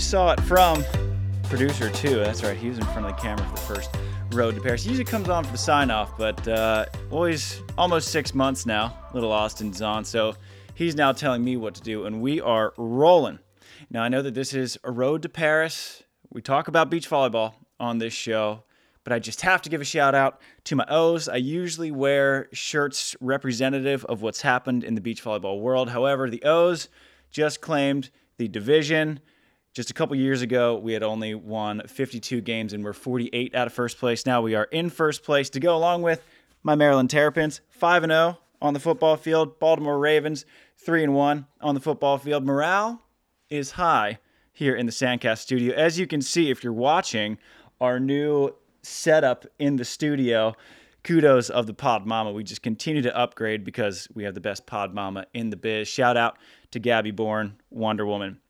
saw it from producer too. That's right. He was in front of the camera for the first road to Paris. He usually comes on for the sign off, but uh, always almost six months now. Little Austin's on, so he's now telling me what to do, and we are rolling. Now I know that this is a road to Paris. We talk about beach volleyball on this show, but I just have to give a shout out to my O's. I usually wear shirts representative of what's happened in the beach volleyball world. However, the O's just claimed the division. Just a couple years ago, we had only won 52 games and we're 48 out of first place. Now we are in first place to go along with my Maryland Terrapins, 5 0 on the football field. Baltimore Ravens, 3 1 on the football field. Morale is high here in the Sandcast studio. As you can see, if you're watching our new setup in the studio, kudos of the Pod Mama. We just continue to upgrade because we have the best Pod Mama in the biz. Shout out to Gabby Bourne, Wonder Woman.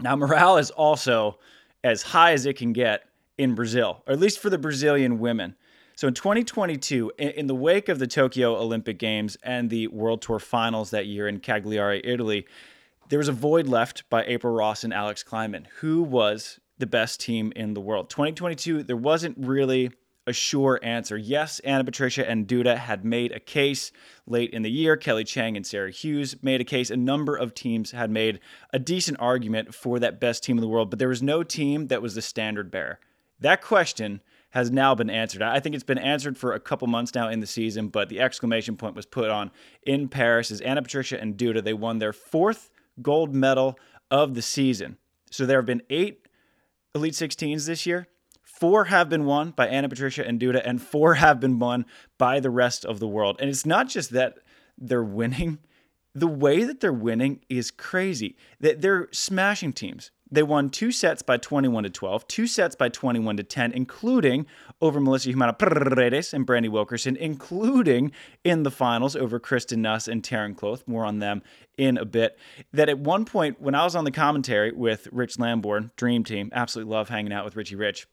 Now, morale is also as high as it can get in Brazil, or at least for the Brazilian women. So in 2022, in the wake of the Tokyo Olympic Games and the World Tour Finals that year in Cagliari, Italy, there was a void left by April Ross and Alex Klineman, who was the best team in the world. 2022, there wasn't really a sure answer. Yes, Ana Patricia and Duda had made a case late in the year. Kelly Cheng and Sarah Hughes made a case. A number of teams had made a decent argument for that best team in the world, but there was no team that was the standard bearer. That question has now been answered. I think it's been answered for a couple months now in the season, but the exclamation point was put on in Paris as Ana Patricia and Duda they won their fourth gold medal of the season. So there have been eight Elite 16s this year. Four have been won by Ana Patricia and Duda, and four have been won by the rest of the world. And it's not just that they're winning, the way that they're winning is crazy. That they're smashing teams. They won two sets by 21 to 12, two sets by 21 to 10, including over Melissa Humana Paredes and Brandie Wilkerson, including in the finals over Kristen Nuss and Taryn Kloth. More on them in a bit. That at one point, when I was on the commentary with Rich Lambourne, Dream Team, absolutely love hanging out with Richie Rich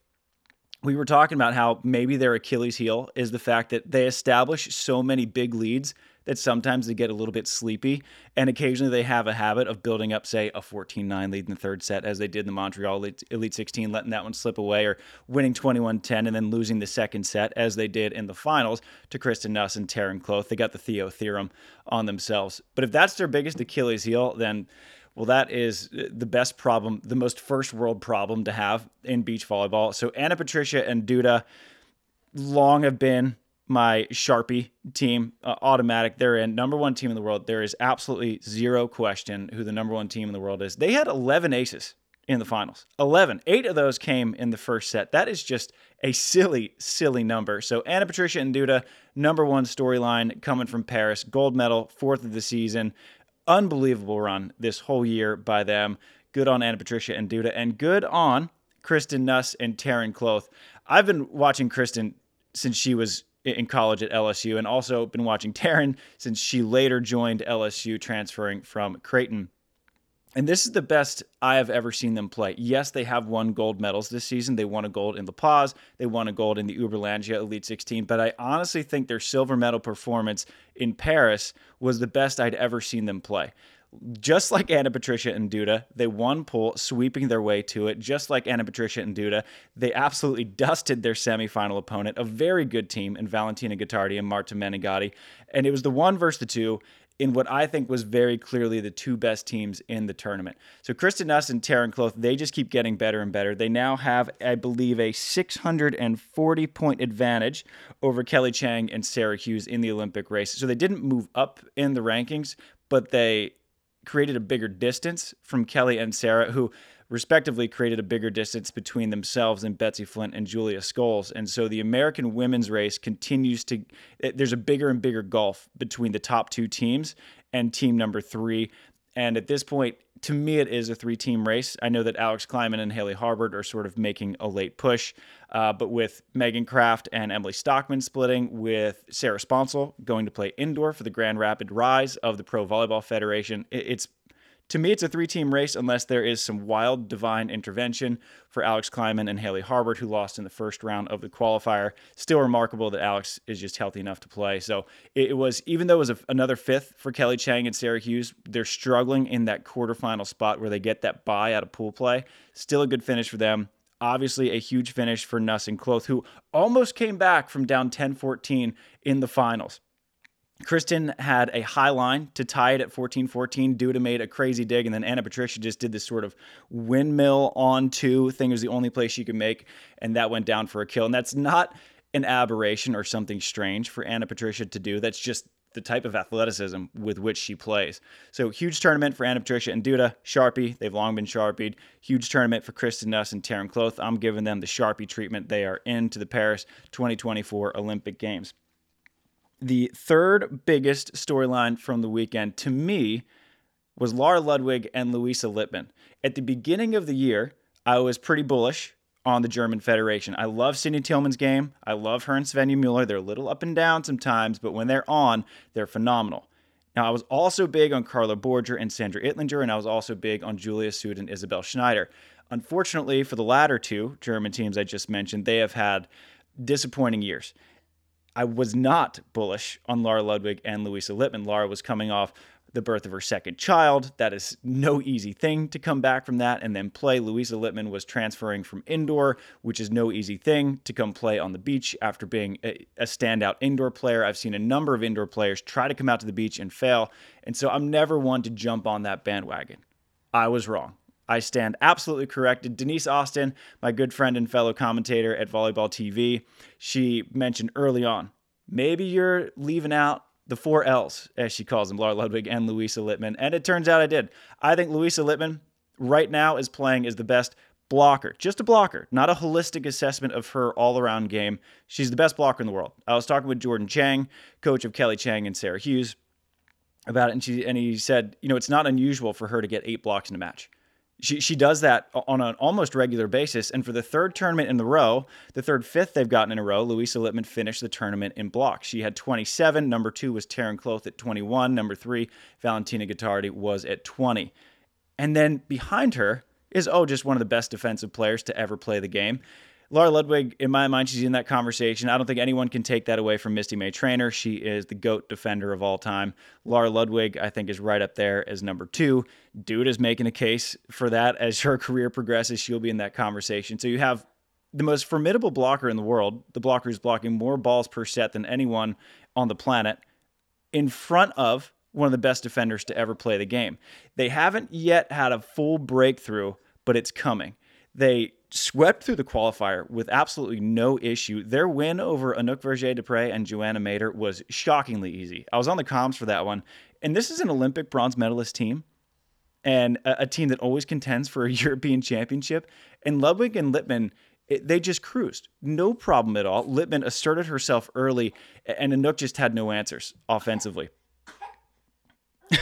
we were talking about how maybe their Achilles heel is the fact that they establish so many big leads that sometimes they get a little bit sleepy. And occasionally they have a habit of building up, say, a 14 9 lead in the third set, as they did in the Montreal Elite 16, letting that one slip away, or winning 21 10 and then losing the second set, as they did in the finals to Kristen Nuss and Taryn Kloth. They got the Theo theorem on themselves. But if that's their biggest Achilles heel, then well, that is the best problem, the most first world problem to have in beach volleyball. So Ana Patricia and Duda long have been my Sharpie team, uh, automatic. They're in number one team in the world. There is absolutely zero question who the number one team in the world is. They had 11 aces in the finals. 11. Eight of those came in the first set. That is just a silly, silly number. So Ana Patricia and Duda, number one storyline coming from Paris, gold medal, fourth of the season unbelievable run this whole year by them. Good on Ana Patricia and Duda, and good on Kristen Nuss and Taryn Kloth. I've been watching Kristen since she was in college at LSU, and also been watching Taryn since she later joined LSU, transferring from Creighton. And this is the best I have ever seen them play. Yes, they have won gold medals this season. They won a gold in La Paz. They won a gold in the Uberlandia Elite 16. But I honestly think their silver medal performance in Paris was the best I'd ever seen them play. Just like Ana Patricia and Duda, they won pole, sweeping their way to it. Just like Ana Patricia and Duda, they absolutely dusted their semifinal opponent, a very good team in Valentina Gottardi and Marta Menegatti. And it was the one versus the two in what I think was very clearly the two best teams in the tournament. So Kristen Nuss and Taryn Kloth, they just keep getting better and better. They now have, I believe, a 640 point advantage over Kelly Cheng and Sarah Hughes in the Olympic race. So they didn't move up in the rankings, but they created a bigger distance from Kelly and Sarah, who respectively created a bigger distance between themselves and Betsy Flint and Julia Scoles. And so the American women's race continues to, there's a bigger and bigger gulf between the top two teams and team number three. And at this point, to me, it is a three team race. I know that Alex Klineman and Haley Harward are sort of making a late push, uh, but with Megan Kraft and Emily Stockman splitting, with Sarah Sponcil going to play indoor for the Grand Rapid Rise of the Pro Volleyball Federation, it's To me, it's a three team race unless there is some wild divine intervention for Alex Klineman and Haley Harward, who lost in the first round of the qualifier. Still remarkable that Alex is just healthy enough to play. So it was, even though it was a, another fifth for Kelly Cheng and Sarah Hughes, they're struggling in that quarterfinal spot where they get that bye out of pool play. Still a good finish for them. Obviously, a huge finish for Nuss and Kloth, who almost came back from down 10 14 in the finals. Kristen had a high line to tie it at 14 14. Duda made a crazy dig, and then Ana Patricia just did this sort of windmill on two thing. It was the only place she could make, and that went down for a kill. And that's not an aberration or something strange for Ana Patricia to do. That's just the type of athleticism with which she plays. So huge tournament for Ana Patricia and Duda. Sharpie, they've long been Sharpied. Huge tournament for Kristen Nuss and Taryn Kloth. I'm giving them the Sharpie treatment. They are into the Paris 2024 Olympic Games the third biggest storyline from the weekend to me was Lara Ludwig and Louisa Lippmann. At the beginning of the year, I was pretty bullish on the German Federation. I love Sydney Tillman's game. I love her and Svenja Muller. They're a little up and down sometimes, but when they're on, they're phenomenal. Now, I was also big on Karla Borger and Sandra Ittlinger, and I was also big on Julia Sud and Isabel Schneider. Unfortunately, for the latter two German teams I just mentioned, they have had disappointing years. I was not bullish on Lara Ludwig and Louisa Lippmann. Lara was coming off the birth of her second child. That is no easy thing to come back from that and then play. Louisa Lippmann was transferring from indoor, which is no easy thing to come play on the beach after being a, a, standout indoor player. I've seen a number of indoor players try to come out to the beach and fail. And so I'm never one to jump on that bandwagon. I was wrong. I stand absolutely corrected. Denise Austin, my good friend and fellow commentator at Volleyball TV, she mentioned early on maybe you're leaving out the four L's, as she calls them, Lara Ludwig and Louisa Lippmann. And it turns out I did. I think Louisa Lippmann right now is playing as the best blocker, just a blocker, not a holistic assessment of her all around game. She's the best blocker in the world. I was talking with Jordan Cheng, coach of Kelly Cheng and Sarah Hughes, about it, and she and he said, you know, it's not unusual for her to get eight blocks in a match. She, she does that on an almost regular basis. And for the third tournament in the row, the third fifth they've gotten in a row, Louisa Lippmann finished the tournament in blocks. She had 27. Number two was Taryn Kloth at 21. Number three, Valentina Gottardi was at 20. And then behind her is, oh, just one of the best defensive players to ever play the game. Lara Ludwig, in my mind, she's in that conversation. I don't think anyone can take that away from Misty May Treanor. She is the GOAT defender of all time. Lara Ludwig, I think, is right up there as number two. Duda is making a case for that as her career progresses. She'll be in that conversation. So you have the most formidable blocker in the world, the blocker who's blocking more balls per set than anyone on the planet, in front of one of the best defenders to ever play the game. They haven't yet had a full breakthrough, but it's coming. They swept through the qualifier with absolutely no issue. Their win over Anouk Vergé-Depré and Joana Mäder was shockingly easy. I was on the comms for that one. And this is an Olympic bronze medalist team and a, a team that always contends for a European championship. And Ludwig and Lippmann, it, they just cruised. No problem at all. Lippmann asserted herself early, and Anouk just had no answers offensively.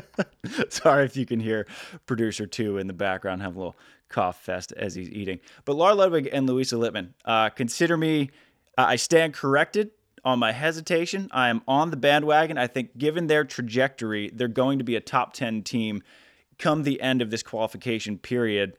Sorry if you can hear producer two in the background have a little cough fest as he's eating. But Lara Ludwig and Louisa Lippmann, uh, consider me, uh, I stand corrected on my hesitation. I am on the bandwagon. I think given their trajectory, they're going to be a top 10 team come the end of this qualification period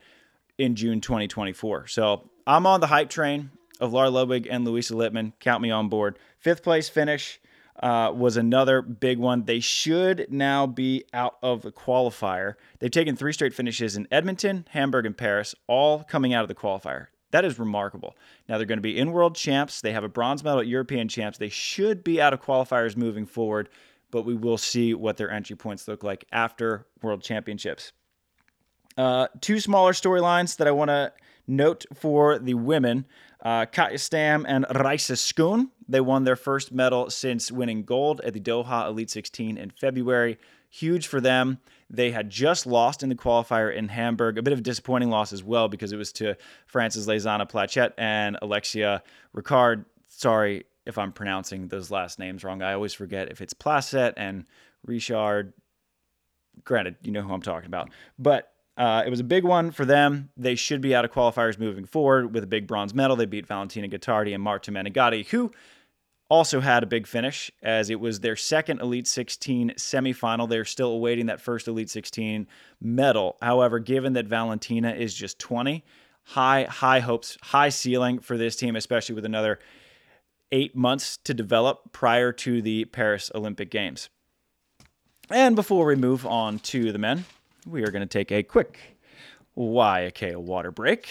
in June 2024. So I'm on the hype train of Lara Ludwig and Louisa Lippmann. Count me on board. Fifth place finish uh, was another big one. They should now be out of the qualifier. They've taken three straight finishes in Edmonton, Hamburg, and Paris, all coming out of the qualifier. That is remarkable. Now they're going to be in world champs. They have a bronze medal at European champs. They should be out of qualifiers moving forward, but we will see what their entry points look like after world championships. Uh, two smaller storylines that I want to note for the women uh, Katja Stam and Raisa Schoon. They won their first medal since winning gold at the Doha Elite 16 in February. Huge for them. They had just lost in the qualifier in Hamburg. A bit of a disappointing loss as well because it was to France's Lezana Plachet and Alexia Ricard. Sorry if I'm pronouncing those last names wrong. I always forget if it's Placet and Richard. Granted, you know who I'm talking about. But uh, it was a big one for them. They should be out of qualifiers moving forward with a big bronze medal. They beat Valentina Gottardi and Marta Menegatti, who also had a big finish as it was their second Elite 16 semifinal. They're still awaiting that first Elite 16 medal. However, given that Valentina is just 20, high, high hopes, high ceiling for this team, especially with another eight months to develop prior to the Paris Olympic Games. And before we move on to the men, we are going to take a quick Waiakea water break.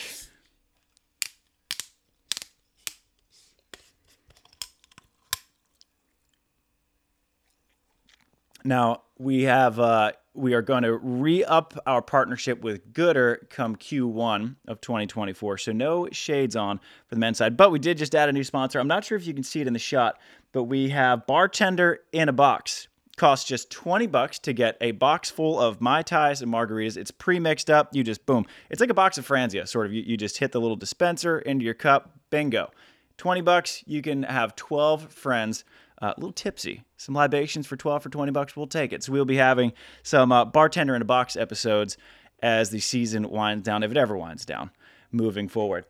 Now we have uh, we are going to re up our partnership with Goodr come Q1 of 2024. So no shades on for the men's side, but we did just add a new sponsor. I'm not sure if you can see it in the shot, but we have bartender in a box. Costs just 20 bucks to get a box full of Mai Tais and margaritas. It's pre mixed up. You just boom. It's like a box of Franzia, sort of. You, you just hit the little dispenser into your cup. Bingo. 20 bucks, you can have 12 friends uh, a little tipsy. Some libations for 12 for 20 bucks, we'll take it. So we'll be having some uh, bartender in a box episodes as the season winds down, if it ever winds down, moving forward.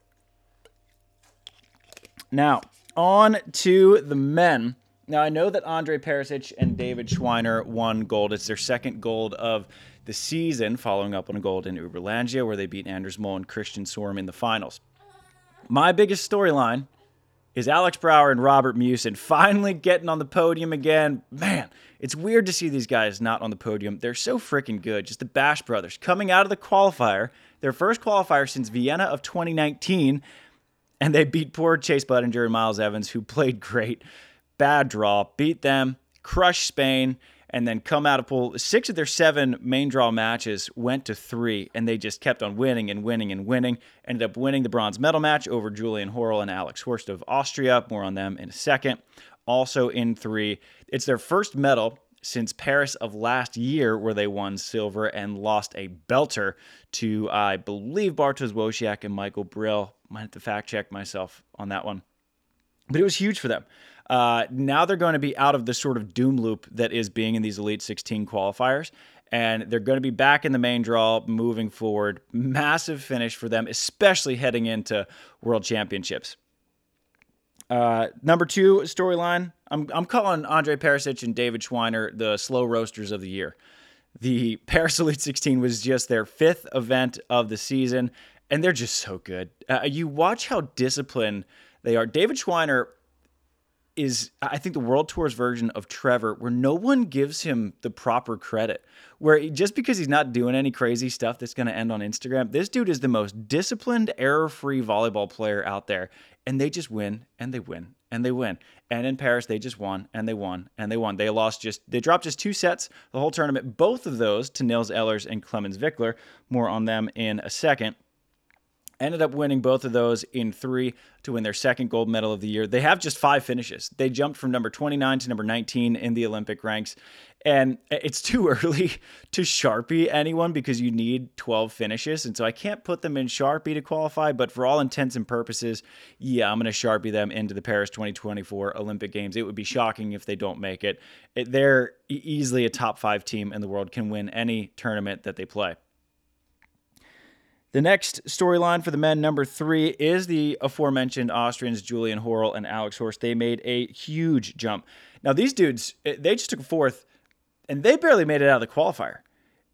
Now, on to the men. Now, I know that Andre Perisic and David Schweiner won gold. It's their second gold of the season, following up on a gold in Uberlandia, where they beat Anders Mol and Christian Sorum in the finals. My biggest storyline is Alex Brouwer and Robert Meeuwsen finally getting on the podium again. Man, it's weird to see these guys not on the podium. They're so freaking good. Just the Bash brothers coming out of the qualifier, their first qualifier since Vienna of 2019, and they beat poor Chase Budinger and Miles Evans, who played great. Bad draw, beat them, crush Spain, and then come out of pool. Six of their seven main draw matches went to three, and they just kept on winning and winning and winning. Ended up winning the bronze medal match over Julian Horl and Alex Horst of Austria. More on them in a second. Also in three, it's their first medal since Paris of last year, where they won silver and lost a belter to, I believe, Bartosz Łosiak and Michael Bryl. Might have to fact check myself on that one. But it was huge for them. Uh, now they're going to be out of the sort of doom loop that is being in these Elite 16 qualifiers. And they're going to be back in the main draw moving forward. Massive finish for them, especially heading into World Championships. Uh, number two storyline I'm, I'm calling Andre Perisic and David Schweiner the slow roasters of the year. The Paris Elite 16 was just their fifth event of the season, and they're just so good. Uh, you watch how disciplined they are. David Schweiner is I think the World Tour's version of Trevor, where no one gives him the proper credit. Where just because he's not doing any crazy stuff that's going to end on Instagram, this dude is the most disciplined, error-free volleyball player out there, and they just win and they win and they win. And in Paris, they just won and they won and they won. They lost just they dropped just two sets the whole tournament, both of those to Nils Ehlers and Clemens Wickler. More on them in a second ended up winning both of those in three to win their second gold medal of the year. They have just five finishes. They jumped from number 29 to number 19 in the Olympic ranks. And it's too early to Sharpie anyone because you need 12 finishes. And so I can't put them in Sharpie to qualify, but for all intents and purposes, yeah, I'm going to Sharpie them into the Paris 2024 Olympic Games. It would be shocking if they don't make it. They're easily a top five team in the world, can win any tournament that they play. The next storyline for the men, number three, is the aforementioned Austrians, Julian Horl and Alex Horst. They made a huge jump. Now, these dudes, eh, they just took fourth, and they barely made it out of the qualifier.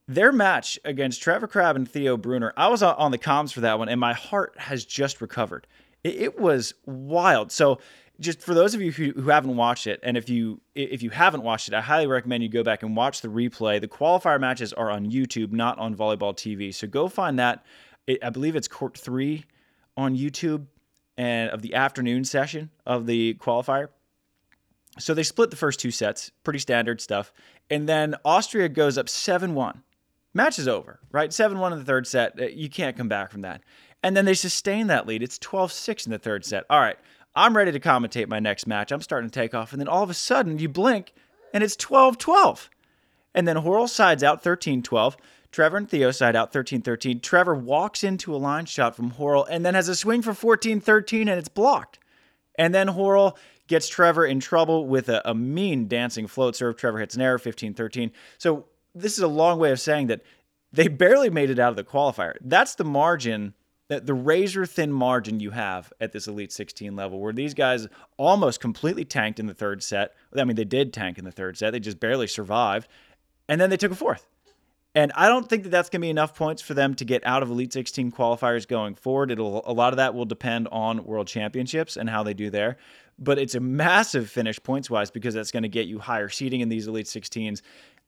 Their match against Trevor Crabb and Theo Brunner, I was on the comms for that one, and my heart has just recovered. It, was wild. So, just for those of you who, who haven't watched it, and if you if you haven't watched it, I highly recommend you go back and watch the replay. The qualifier matches are on YouTube, not on Volleyball TV. So go find that it, I believe it's court three on YouTube and of the afternoon session of the qualifier. So they split the first two sets, pretty standard stuff. And then Austria goes up 7 1. Match is over, right? 7 1 in the third set. Uh, you can't come back from that. And then they sustain that lead. It's 12 6 in the third set. All right, I'm ready to commentate my next match. I'm starting to take off. And then all of a sudden, you blink and it's 12 12. And then Horl sides out 13 12. Trevor and Theo side out 13 13. Trevor walks into a line shot from Horl and then has a swing for 14 13 and it's blocked. And then Horl gets Trevor in trouble with a, a mean dancing float serve. Trevor hits an error 15 13. So this is a long way of saying that they barely made it out of the qualifier. That's the margin that the razor thin margin you have at this Elite 16 level, where these guys almost completely tanked in the third set. I mean, they did tank in the third set, they just barely survived. And then they took a fourth. And I don't think that that's going to be enough points for them to get out of Elite 16 qualifiers going forward. It'll a lot of that will depend on World Championships and how they do there. But it's a massive finish points wise because that's going to get you higher seeding in these Elite 16s.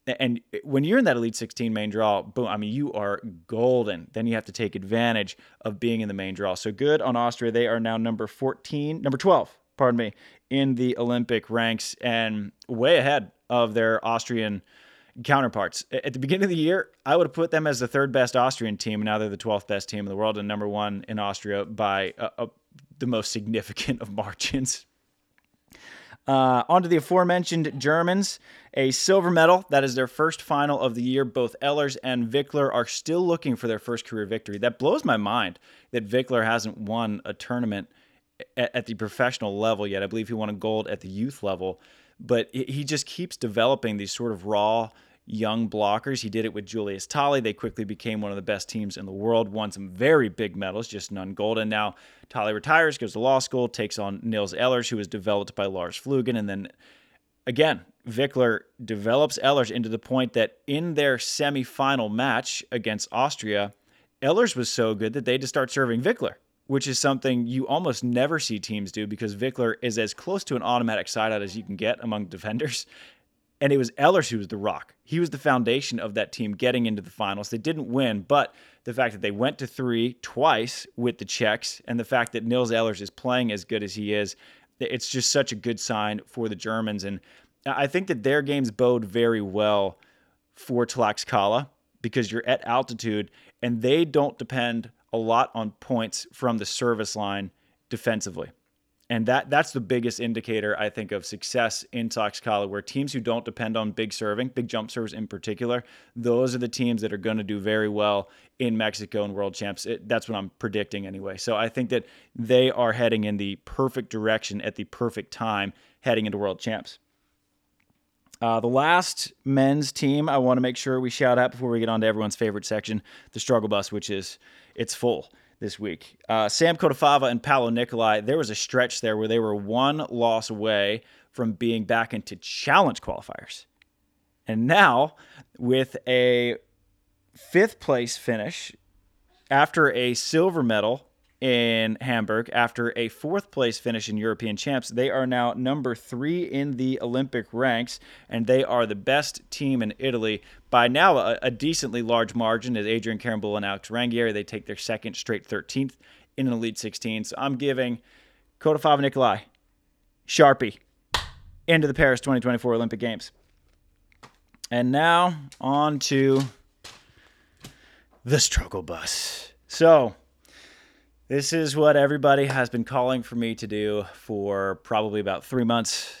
And when you're in that Elite 16 main draw, boom, I mean, you are golden. Then you have to take advantage of being in the main draw. So good on Austria. They are now number 14, number 12, pardon me, in the Olympic ranks and way ahead of their Austrian counterparts. At the beginning of the year, I would have put them as the third best Austrian team, now they're the 12th best team in the world and number one in Austria by uh, uh, the most significant of margins. Uh, on to the aforementioned Germans, a silver medal. That is their first final of the year. Both Ehlers and Wickler are still looking for their first career victory. That blows my mind that Wickler hasn't won a tournament at, at the professional level yet. I believe he won a gold at the youth level but he just keeps developing these sort of raw young blockers. He did it with Julius Thole. They quickly became one of the best teams in the world, won some very big medals, just none gold. And now Thole retires, goes to law school, takes on Nils Ehlers, who was developed by Lars Flüggen. And then again, Wickler develops Ehlers into the point that in their semifinal match against Austria, Ehlers was so good that they had to start serving Wickler which is something you almost never see teams do because Wickler is as close to an automatic side out as you can get among defenders. And it was Ehlers who was the rock. He was the foundation of that team getting into the finals. They didn't win, but the fact that they went to three twice with the Czechs and the fact that Nils Ehlers is playing as good as he is, it's just such a good sign for the Germans. And I think that their games bode very well for Tlaxcala because you're at altitude and they don't depend a lot on points from the service line defensively. And that that's the biggest indicator, I think, of success in Tlaxcala, where teams who don't depend on big serving, big jump serves in particular, those are the teams that are going to do very well in Mexico and World Champs. It, that's what I'm predicting anyway. So I think that they are heading in the perfect direction at the perfect time heading into World Champs. Uh, the last men's team I want to make sure we shout out before we get on to everyone's favorite section, the struggle bus, which is it's full this week. Uh, Sam Cottafava and Paolo Nicolai, there was a stretch there where they were one loss away from being back into challenge qualifiers. And now, with a fifth place finish after a silver medal in Hamburg after a fourth place finish in European champs. They are now number three in the Olympic ranks, and they are the best team in Italy by now a, a decently large margin as Adrian Carambula and Alex Ranghieri. They take their second straight 13th in an Elite 16. So I'm giving Cottafava Nicolai, Sharpie, into the Paris 2024 Olympic Games. And now on to the struggle bus. So, this is what everybody has been calling for me to do for probably about three months.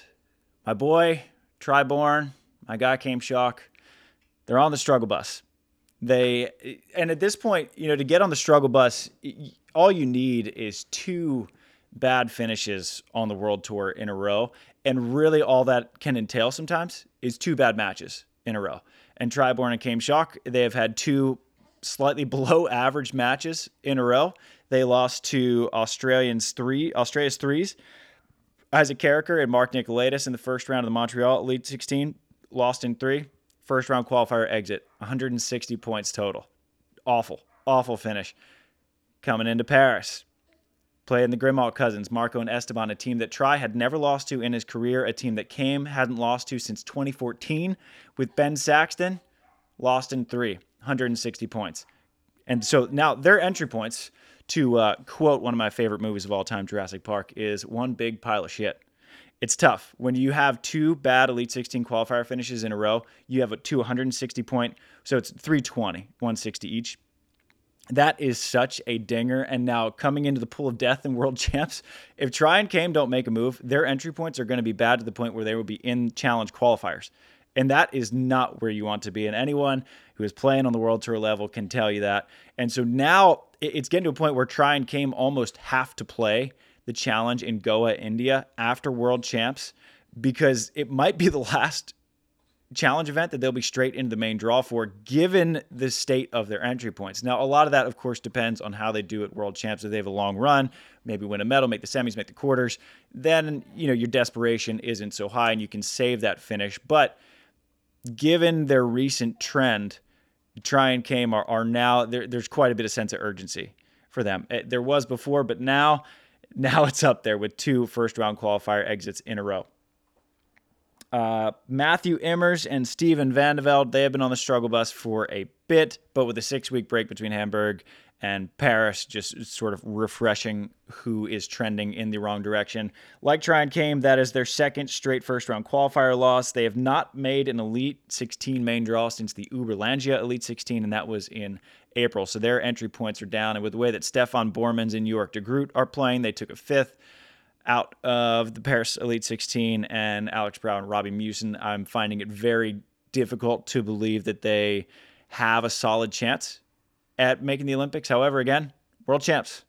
My boy, Tri Bourne, my guy Chaim Schalk, they're on the struggle bus. They and at this point, you know, to get on the struggle bus, all you need is two bad finishes on the world tour in a row, and really all that can entail sometimes is two bad matches in a row. And Tri Bourne and Chaim Schalk, they have had two slightly below average matches in a row. They lost to Australians three, Australia's threes. Isaac Carracher and Mark Nicolaidis in the first round of the Montreal Elite 16, lost in three. First round qualifier exit, 160 points total. Awful, awful finish. Coming into Paris, playing the Grimalt cousins, Marco and Esteban, a team that Tri had never lost to in his career, a team that Chaim hadn't lost to since 2014 with Ben Saxton, lost in three, 160 points. And so now their entry points to uh, quote one of my favorite movies of all time, Jurassic Park, is one big pile of shit. It's tough when you have two bad Elite 16 qualifier finishes in a row. You have a two 160 point, so it's 320, 160 each. That is such a dinger. And now coming into the pool of death in world champs, if Tri and Chaim don't make a move, their entry points are going to be bad to the point where they will be in challenge qualifiers. And that is not where you want to be. And anyone who is playing on the world tour level can tell you that. And so now it's getting to a point where Tri and Chaim almost have to play the challenge in Goa, India after world champs because it might be the last challenge event that they'll be straight into the main draw for, given the state of their entry points. Now, a lot of that, of course, depends on how they do at World Champs. If they have a long run, maybe win a medal, make the semis, make the quarters, then you know your desperation isn't so high, and you can save that finish. But given their recent trend, Tri and Chaim are, are now there, there's quite a bit of sense of urgency for them. It, there was before, but now now it's up there with two first round qualifier exits in a row. Uh, Matthew Immers and Steven van de Velde, they have been on the struggle bus for a bit, but with a six week break between Hamburg and Paris, just sort of refreshing who is trending in the wrong direction. Like Tri and Chaim, that is their second straight first round qualifier loss. They have not made an Elite 16 main draw since the Uberlandia Elite 16, and that was in April. So their entry points are down. And with the way that Stefan Boermans and York de Groot are playing, they took a fifth out of the Paris Elite 16 and Alex Brouwer and Robbie Meeuwsen, I'm finding it very difficult to believe that they have a solid chance at making the Olympics. However, again, world champs.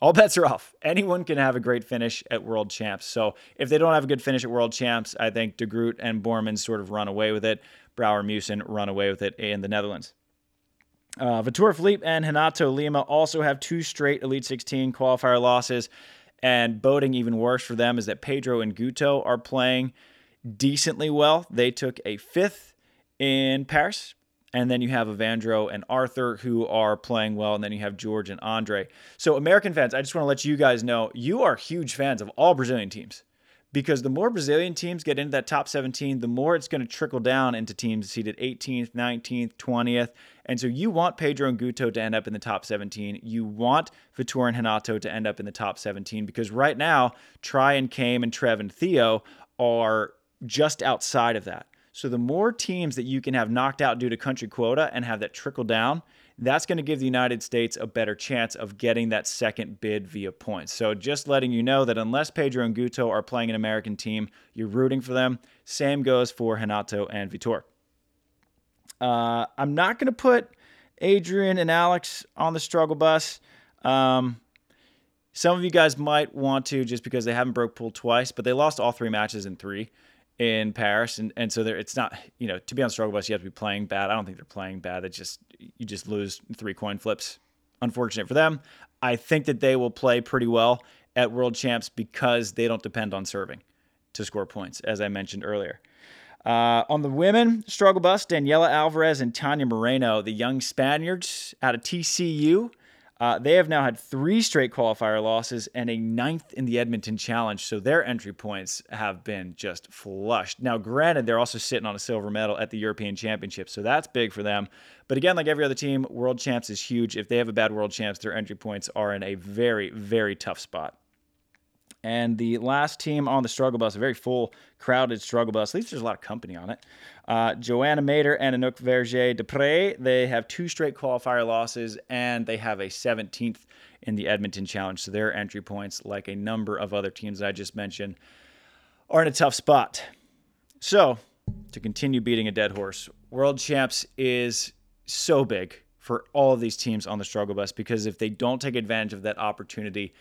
All bets are off. Anyone can have a great finish at World Champs. So if they don't have a good finish at World Champs, I think De Groot and Boerman sort of run away with it. Brouwer Meeuwsen run away with it in the Netherlands. Uh, Vitor Felipe and Renato Lima also have two straight Elite 16 qualifier losses. And boding even worse for them is that Pedro and Guto are playing decently well. They took a fifth in Paris. And then you have Evandro and Arthur who are playing well. And then you have George and Andre. So, American fans, I just want to let you guys know you are huge fans of all Brazilian teams because the more Brazilian teams get into that top 17, the more it's going to trickle down into teams seeded 18th, 19th, 20th. And so you want Pedro and Guto to end up in the top 17. You want Vitor and Renato to end up in the top 17 because right now, Tri and Chaim and Trev and Theo are just outside of that. So the more teams that you can have knocked out due to country quota and have that trickle down, that's going to give the United States a better chance of getting that second bid via points. So just letting you know that unless Pedro and Guto are playing an American team, you're rooting for them. Same goes for Renato and Vitor. Uh, I'm not going to put Adrian and Alex on the struggle bus. Um, some of you guys might want to just because they haven't broke pool twice, but they lost all three matches in three in Paris, and and so there it's not you know to be on struggle bus you have to be playing bad. I don't think they're playing bad. It's just you just lose three coin flips. Unfortunate for them. I think that they will play pretty well at World Champs because they don't depend on serving to score points, as I mentioned earlier. Uh, on the women struggle bus, Daniela Alvarez and Tanya Moreno, the young Spaniards out of TCU. Uh, they have now had three straight qualifier losses and a ninth in the Edmonton Challenge, so their entry points have been just flushed. Now, granted, they're also sitting on a silver medal at the European Championship, so that's big for them. But again, like every other team, World Champs is huge. If they have a bad World Champs, their entry points are in a very, very tough spot. And the last team on the struggle bus, a very full, crowded struggle bus. At least there's a lot of company on it. Uh, Joana Mäder and Anouk Vergé-Depré, they have two straight qualifier losses, and they have a 17th in the Edmonton Challenge. So their entry points, like a number of other teams I just mentioned, are in a tough spot. So, to continue beating a dead horse, World Champs is so big for all of these teams on the struggle bus because if they don't take advantage of that opportunity,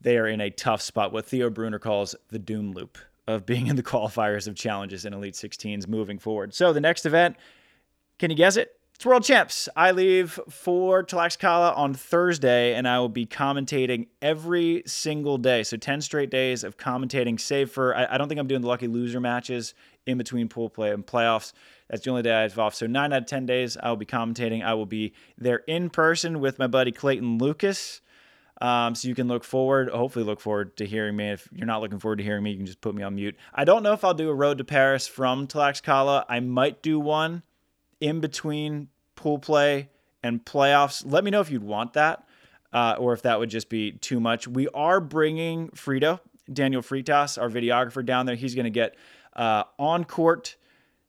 they are in a tough spot, what Theo Brunner calls the doom loop of being in the qualifiers of challenges in Elite 16s moving forward. So the next event, can you guess it? It's World Champs. I leave for Tlaxcala on Thursday, and I will be commentating every single day. So 10 straight days of commentating, save for, I, I don't think I'm doing the lucky loser matches in between pool play and playoffs. That's the only day I have off. So 9 out of 10 days, I will be commentating. I will be there in person with my buddy Clayton Lucas. Um, so you can look forward, hopefully look forward to hearing me. If you're not looking forward to hearing me, you can just put me on mute. I don't know if I'll do a road to Paris from Tlaxcala. I might do one in between pool play and playoffs. Let me know if you'd want that, uh, or if that would just be too much. We are bringing Frito, Daniel Fritas, our videographer down there. He's going to get uh, on court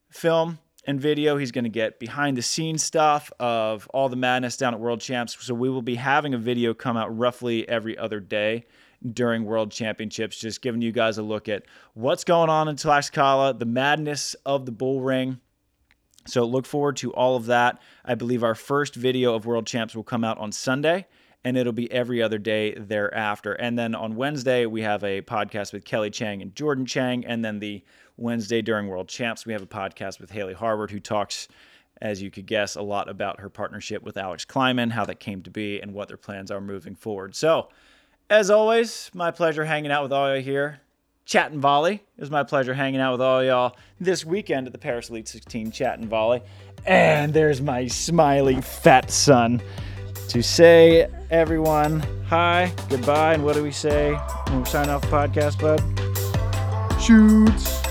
film and video. He's going to get behind the scenes stuff of all the madness down at World Champs. So we will be having a video come out roughly every other day during World Championships, just giving you guys a look at what's going on in Tlaxcala, the madness of the bull ring. So look forward to all of that. I believe our first video of World Champs will come out on Sunday. And it'll be every other day thereafter. And then on Wednesday, we have a podcast with Kelly Cheng and Jordan Cheng. And then the Wednesday during World Champs, we have a podcast with Haley Harward, who talks, as you could guess, a lot about her partnership with Alex Klineman, how that came to be, and what their plans are moving forward. So, as always, my pleasure hanging out with all you here. Chat and Volley. It was my pleasure hanging out with all y'all this weekend at the Paris Elite 16 Chat and Volley. And there's my smiley fat son to say, everyone, hi, goodbye, and what do we say when we sign off the podcast, bud? Shoots.